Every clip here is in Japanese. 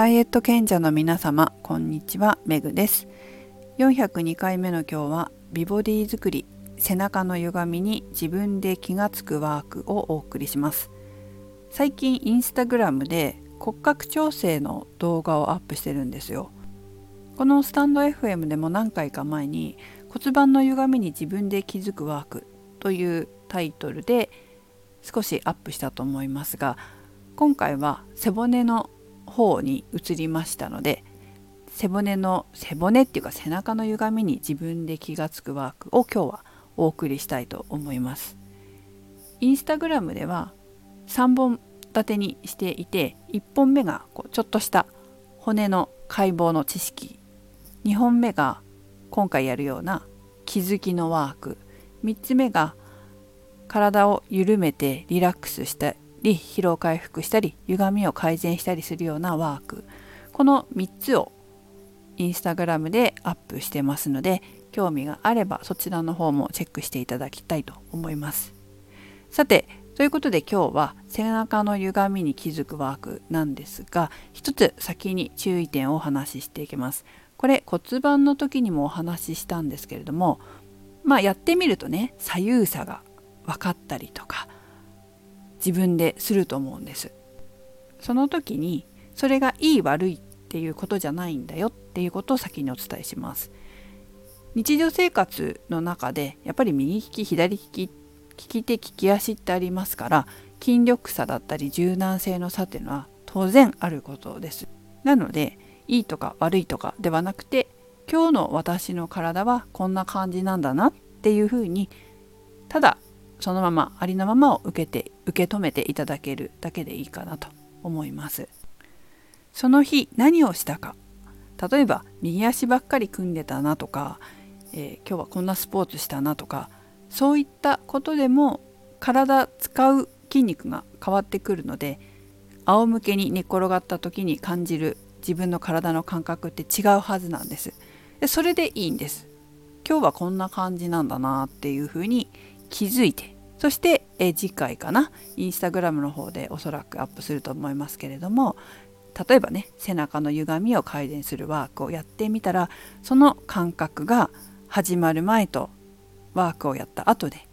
ダイエット賢者の皆様こんにちはメグです。402回目の今日は美ボディ作り背中の歪みに自分で気がつくワークをお送りします。最近インスタグラムで骨格調整の動画をアップしてるんですよ。このスタンド FM でも何回か前に骨盤の歪みに自分で気づくワークというタイトルで少しアップしたと思いますが今回は背骨の方に移りましたので背骨の背骨っていうか背中の歪みに自分で気がつくワークを今日はお送りしたいと思います。インスタグラムでは3本立てにしていて1本目がこうちょっとした骨の解剖の知識2本目が今回やるような気づきのワーク3つ目が体を緩めてリラックスしたり疲労回復したり歪みを改善したりするようなワーク。この3つをインスタグラムでアップしてますので興味があればそちらの方もチェックしていただきたいと思います。さてということで今日は背中の歪みに気づくワークなんですが一つ先に注意点をお話ししていきます。これ骨盤の時にもお話ししたんですけれどもまあやってみるとね左右差が分かったりとか自分ですると思うんです。その時にそれがいい悪いっていうことじゃないんだよっていうことを先にお伝えします。日常生活の中でやっぱり右利き左利き利き手利き足ってありますから筋力差だったり柔軟性の差っていうのは当然あることです。なのでいいとか悪いとかではなくて今日の私の体はこんな感じなんだなっていうふうにただそのままありのままを受けて受け止めていただけるだけでいいかなと思います。その日何をしたか。例えば右足ばっかり組んでたなとか、えー、今日はこんなスポーツしたなとかそういったことでも体使う筋肉が変わってくるので仰向けに寝転がった時に感じる自分の体の感覚って違うはずなんです。でそれでいいんです。今日はこんな感じなんだなっていうふうに気づいてそして、え次回かな？インスタグラムの方でおそらくアップすると思いますけれども例えばね背中の歪みを改善するワークをやってみたらその感覚が始まる前とワークをやった後で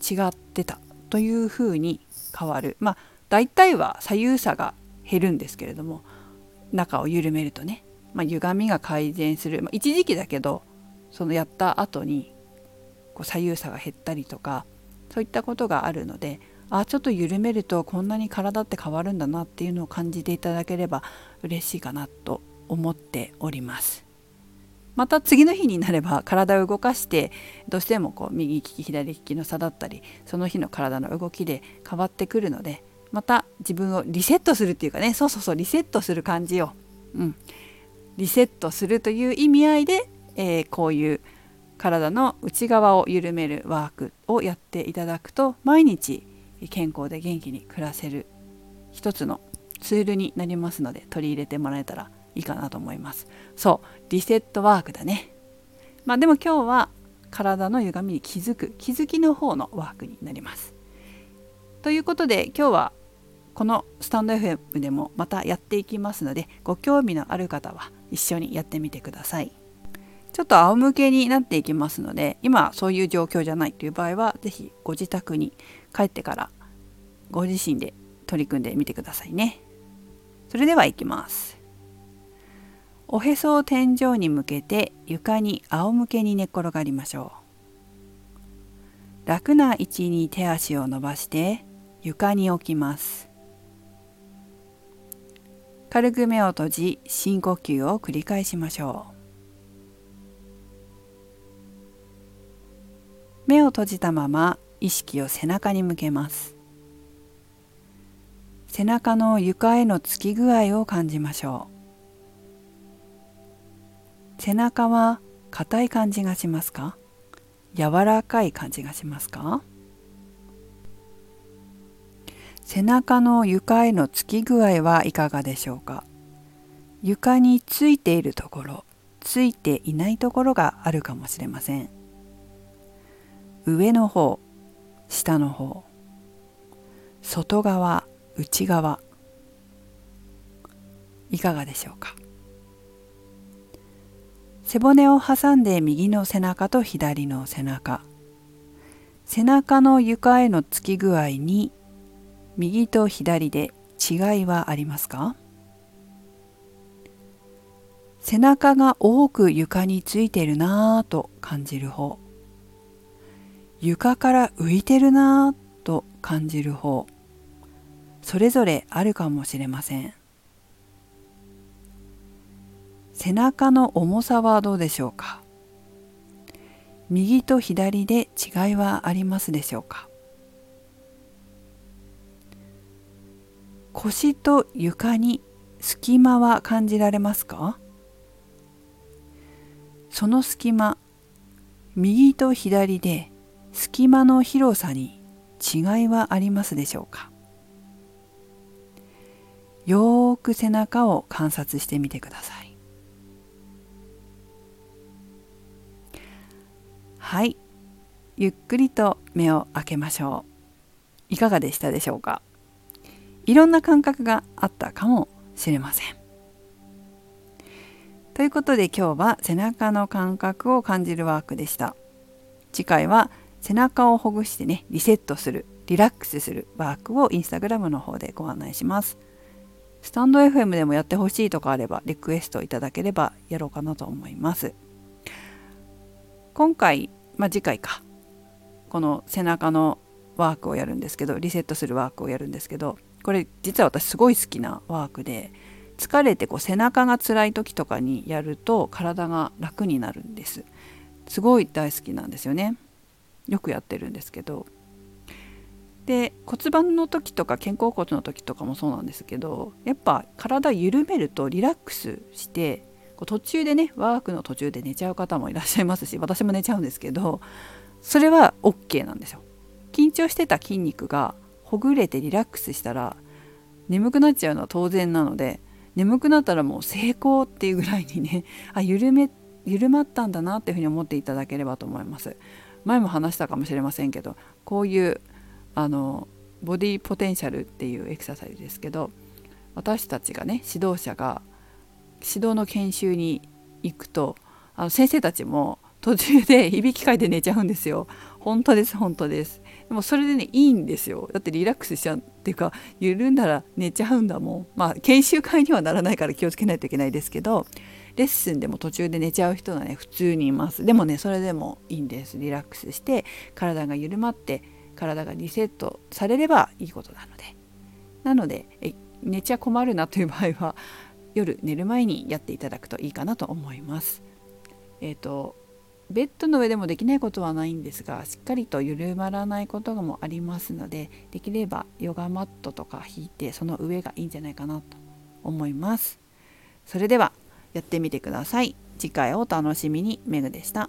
違ってたというふうに変わる。まあ大体は左右差が減るんですけれども中を緩めるとね、まあ、歪みが改善する、まあ、一時期だけどそのやった後にこう左右差が減ったりとかそういったことがあるのであちょっと緩めるとこんなに体って変わるんだなっていうのを感じていただければ嬉しいかなと思っております。また次の日になれば体を動かしてどうしてもこう右利き左利きの差だったりその日の体の動きで変わってくるのでまた自分をリセットするっていうかねそうそうそうリセットする感じを、うん、リセットするという意味合いで、えー、こういう体の内側を緩めるワークをやっていただくと毎日健康で元気に暮らせる一つのツールになりますので取り入れてもらえたらいいかなと思います。そうリセットワークだね。まあでも今日は体の歪みに気づく気づきの方のワークになります。ということで今日はこのスタンド FM でもまたやっていきますのでご興味のある方は一緒にやってみてください。ちょっと仰向けになっていきますので今そういう状況じゃないという場合は是非ご自宅に帰ってからご自身で取り組んでみてくださいね。それではいきます。おへそを天井に向けて床に仰向けに寝転がりましょう。楽な位置に手足を伸ばして床に置きます。軽く目を閉じ深呼吸を繰り返しましょう。目を閉じたまま意識を背中に向けます。背中の床へのつき具合を感じましょう。背中は硬い感じがしますか？柔らかい感じがしますか？背中の床へのつき具合はいかがでしょうか？床についているところついていないところがあるかもしれません。上の方下の方。外側内側。いかがでしょうか？背骨を挟んで右の背中と左の背中。背中の床へのつき具合に右と左で違いはありますか？背中が多く床についてるなぁと感じる方。床から浮いてるなぁと感じる方。それぞれあるかもしれません。背中の重さはどうでしょうか？右と左で違いはありますでしょうか？腰と床に隙間は感じられますか？その隙間右と左で隙間の広さに違いはありますでしょうか？よーく背中を観察してみてください。はい。ゆっくりと目を開けましょう。いかがでしたでしょうか？いろんな感覚があったかもしれません。ということで今日は背中の感覚を感じるワークでした。次回は背中をほぐしてねリセットするリラックスするワークをインスタグラムの方でご案内します。スタンド FM でもやってほしいとかあればリクエストいただければやろうかなと思います。今回まあ、次回か。この背中のワークをやるんですけどリセットするワークをやるんですけどこれ実は私すごい好きなワークで疲れてこう背中が辛い時とかにやると体が楽になるんです。すごい大好きなんですよね。よくやってるんですけどで骨盤の時とか肩甲骨の時とかもそうなんですけどやっぱ体緩めるとリラックスしてこう途中でねワークの途中で寝ちゃう方もいらっしゃいますし私も寝ちゃうんですけどそれは OK なんですよ。緊張してた筋肉がほぐれてリラックスしたら眠くなっちゃうのは当然なので眠くなったらもう成功っていうぐらいにねあ緩め緩まったんだなっていうふうに思っていただければと思います。前も話したかもしれませんけどこういうあのボディポテンシャルっていうエクササイズですけど私たちがね指導者が指導の研修に行くとあの先生たちも途中でいびきかいて寝ちゃうんですよ。本当です本当です。でもそれでねいいんですよ。だってリラックスしちゃうっていうか緩んだら寝ちゃうんだもん。まあ研修会にはならないから気をつけないといけないですけどレッスンでも途中で寝ちゃう人がね普通にいます。でもねそれでもいいんです。リラックスして体が緩まって体がリセットされればいいことなので。なのでえ寝ちゃ困るなという場合は夜寝る前にやっていただくといいかなと思います。えっ、ー、とベッドの上でもできないことはないんですがしっかりと緩まらないこともありますのでできればヨガマットとか引いてその上がいいんじゃないかなと思います。それではやってみてください。次回をお楽しみに。メグでした。